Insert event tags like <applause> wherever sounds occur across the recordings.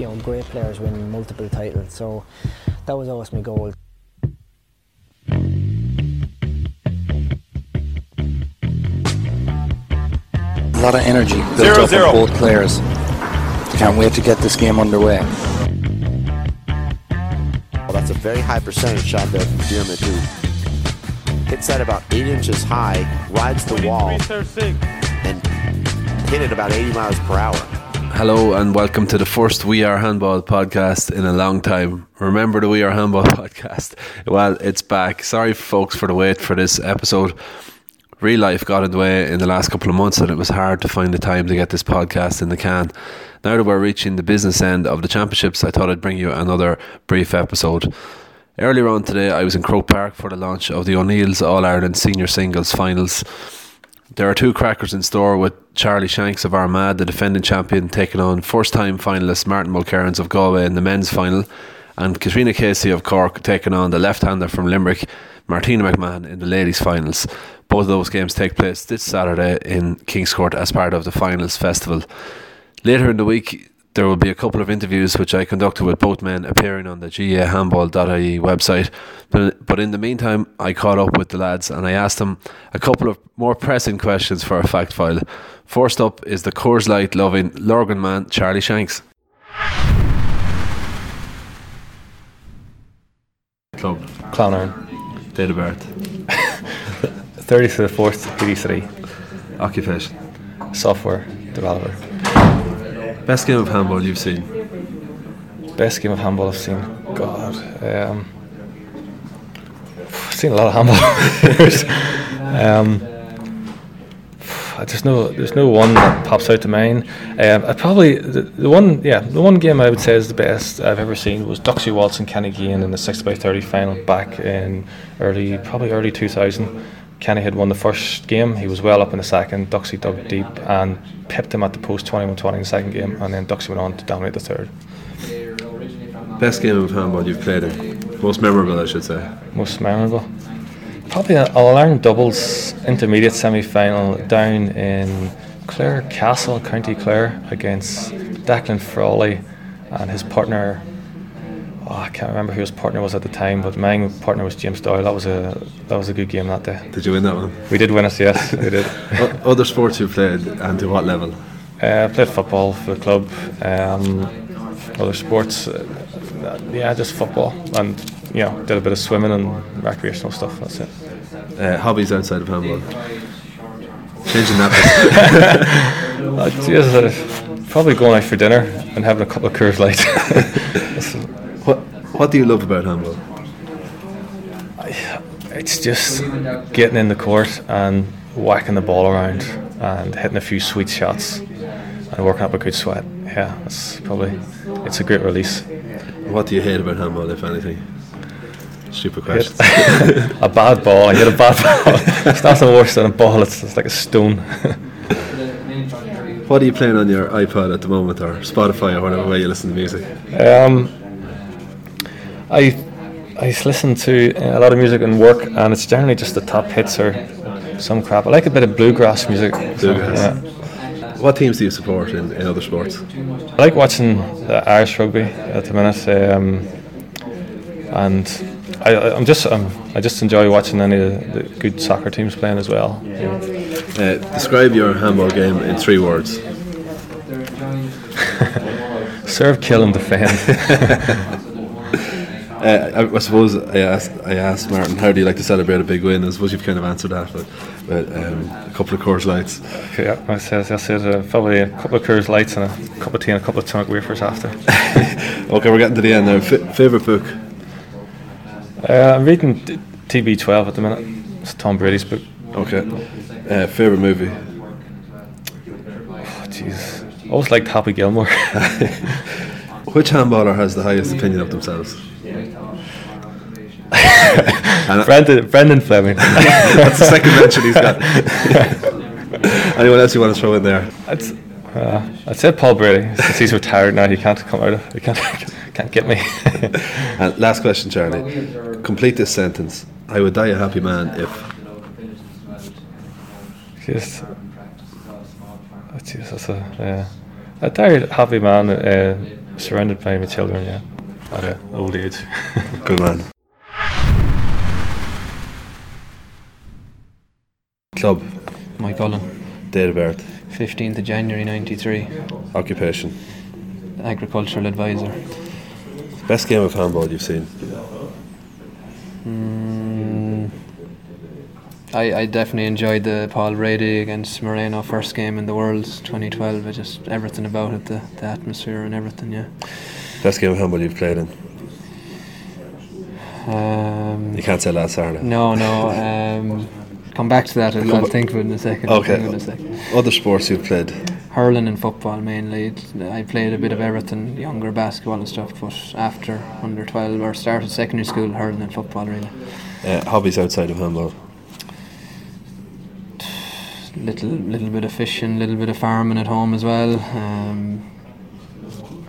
you know great players win multiple titles. So that was always my goal. A lot of energy built Zero, up zero. in both players. Can't wait to get this game underway. Well, that's a very high percentage shot there from Dearman, who hits that about eight inches high, rides the wall, and hit it about 80 miles per hour. Hello and welcome to the first We Are Handball podcast in a long time. Remember the We Are Handball <laughs> podcast? Well, it's back. Sorry, folks, for the wait for this episode. Real life got in the way in the last couple of months, and it was hard to find the time to get this podcast in the can. Now that we're reaching the business end of the championships, I thought I'd bring you another brief episode. Earlier on today, I was in Croke Park for the launch of the O'Neill's All Ireland Senior Singles Finals. There are two crackers in store with Charly Shanks of Armagh, the defending champion, taking on first time finalist Martin Mulkerrins of Galway in the men's final, and Katrina Casey of Cork taking on the left hander from Limerick, Martina McMahon, in the ladies' finals. Both of those games take place this Saturday in Kingscourt as part of the finals festival. Later in the week, there will be a couple of interviews which I conducted with both men appearing on the gahandball.ie website. But, but in the meantime, I caught up with the lads and I asked them a couple of more pressing questions for a fact file. First up is the Coors Light loving Lurgan man Charly Shanks. Club, Clonard. date of birth, 30 to the 4th, 83. occupation, Software developer. Best game of handball you've seen. Best game of handball I've seen. God. Um, I've seen a lot of handball. <laughs> um, I just know there's no one that pops out to mind. Um, I probably the, the one yeah the one game I would say is the best I've ever seen was Duxie Watson Kenny Gean in the six by thirty final back in early probably early two thousand. Kenny had won the first game. He was well up in the second. Duxie dug deep and pipped him at the post 21-20 in the second game, and then Duxie went on to dominate the third. Best game of handball you've played in. Most memorable, I should say. most memorable. Probably a All Ireland doubles intermediate semi final down in Clarecastle, County Clare, against Declan Frawley and his partner. Oh, I can't remember who his partner was at the time, but my partner was James Doyle. That was a that was a good game that day. Did you win that one? We did win it, yes, we did. Other sports you've played and to what level? Uh, played football for the club. Um, other sports, uh, yeah, just football, and you know, did a bit of swimming and recreational stuff. That's it. Uh, hobbies outside of handball. Changing that. <laughs> Uh, uh, probably going out for dinner and having a couple of Coors Light. <laughs> What What do you love about handball? it's just getting in the court and whacking the ball around and hitting a few sweet shots and working up a good sweat. Yeah, that's probably it's a great release. What do you hate about handball, if anything? Stupid question. <laughs> a bad ball. I hit a bad ball. <laughs> it's nothing worse than a ball. It's, it's like a stone. what are you playing on your iPod at the moment, or Spotify, or whatever way you listen to music? Um, I I listen to uh, a lot of music in work, and it's generally just the top hits or some crap. I like a bit of bluegrass music. so, Bluegrass. yeah. What teams do you support in, in other sports? I like watching the Irish rugby at the minute, um, and I, I'm just um, I just enjoy watching any of the, good soccer teams playing as well. Uh, describe your handball game in three words. <laughs> Serve, kill, and defend. <laughs> Uh, I, I suppose I asked, I asked Martin, how do you like to celebrate a big win? I suppose you've kind of answered that, but, but um, a couple of Coors Lights. yeah, I said I said uh, probably a couple of Coors Lights and a cup of tea and a couple of tonic wafers after. <laughs> Okay, we're getting to the end now. F- favorite book? Uh, I'm reading t- TB12 at the minute. It's Tom Brady's book. Okay. Uh, favorite movie? Oh, Jeez, I always liked Happy Gilmore. <laughs> Which handballer has the highest opinion of themselves? Brendan, Brendan Fleming. <laughs> That's the second mention he's got. <laughs> Anyone else you want to throw in there? I'd, uh, I'd say Paul Brady. Since he's retired now, he can't come out of. He can't <laughs> can't get me. And last question, Charly. Complete this sentence. I would die a happy man if. Just, oh, that's a yeah. A tired happy man. Uh, surrounded by my children. Yeah, at an old age. <laughs> Good man. Club, Moycullen, date of birth, 15th of January 93, occupation, agricultural advisor. best game of handball you've seen. Mm, I, I definitely enjoyed the Paul Brady against Moreno first game in the World 2012. It just everything about it, the, the atmosphere and everything, yeah. Best game of handball you've played in. Um, You can't say last Saturday. no, no. Um, come back to that. I'll, I'll think of it in a second. Okay. think of it in a second. Other sports you've played. Hurling and football mainly. I played a bit of everything, younger basketball and stuff, but after under 12 or started secondary school, hurling and football really. Uh, hobbies outside of handball. little little bit of fishing, little bit of farming at home as well. Um,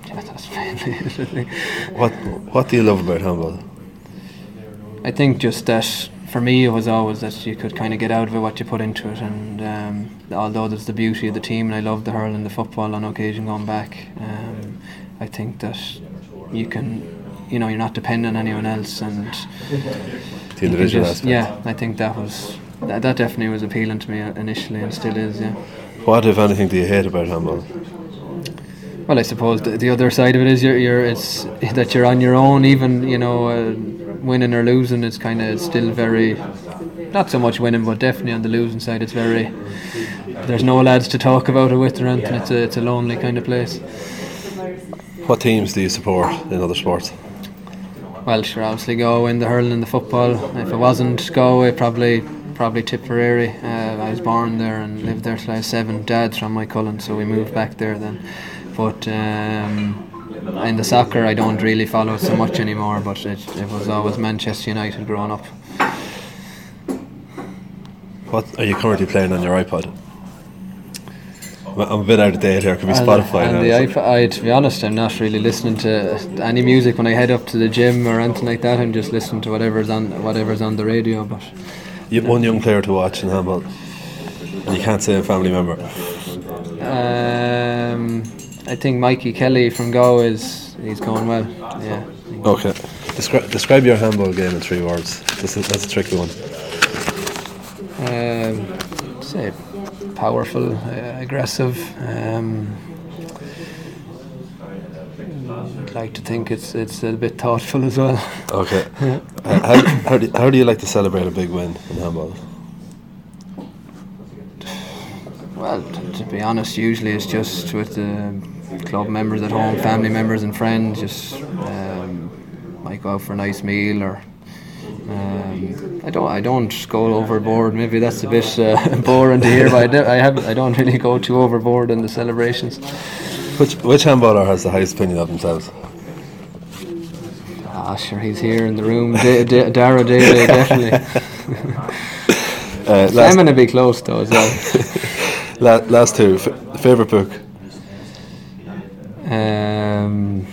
yeah, that's mainly it. I think. <laughs> What What do you love about handball? I think just that for me it was always that you could kind of get out of it what you put into it, and um, although there's the beauty of the team, and I love the hurling, the football on occasion going back. Um, I think that you can, you know, you're not dependent on anyone else, and The individual just- aspect. yeah, I think that was that, that definitely was appealing to me initially, and still is. Yeah. What, if anything, do you hate about handball? Well, I suppose the, the other side of it is you're, you're it's that you're on your own. Even you know, uh, winning or losing, it's kind of still very, not so much winning, but definitely on the losing side, it's very. There's no lads to talk about it with or anything. It's a it's a lonely kind of place. What teams do you support in other sports? Well, sure, obviously Galway in the hurling and the football. If it wasn't Galway, probably probably Tipperary. Uh, I was born there and lived there till I was seven. Dad's from Moycullen, so we moved back there then. But um, in the soccer, I don't really follow it so much anymore. But it, it was always Manchester United growing up. What are you currently playing on your iPod? I'm- a bit out of date here. Could be And- Spotify And now. the iPod, I, to be honest, I'm not really listening to any music when I head up to the gym or anything like that. I'm just listening to whatever's on whatever's on the radio. But You have one young player to watch in handball, and you can't say a family member. Um, I think Mikey Kelly from Go is he's going well. Yeah. Okay. Descri- describe your handball game in three words. That's a, that's a tricky one. Um, say powerful, uh, aggressive. Um, I'd like to think it's it's a bit thoughtful as well. Okay. <laughs> Uh, how, how, do, how do you like to celebrate a big win in handball? Well, t- to be honest, usually it's just with the club members at home, family members and friends. Just um, might go out for a nice meal, or um, I don't. I don't go overboard. Maybe that's a bit uh, <laughs> boring to hear, but I, do, I have. I don't really go too overboard in the celebrations. Which which handballer has the highest opinion of themselves? Ah, sure, he's here in the room. Da- Da- Dara Daly, definitely. <laughs> Uh, Simon would be close though as well. <laughs> la- last two. F- favorite book? Um,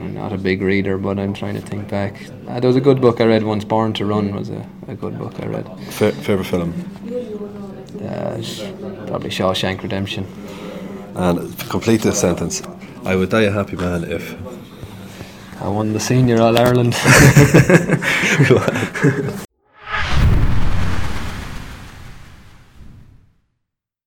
I'm not a big reader, but I'm trying to think back. Uh, there was a good book I read once. Born to Run was a, a good book I read. Fa- favorite film? Uh, probably Shawshank Redemption. And complete this sentence. I would die a happy man if. I won the senior All Ireland. <laughs> <laughs>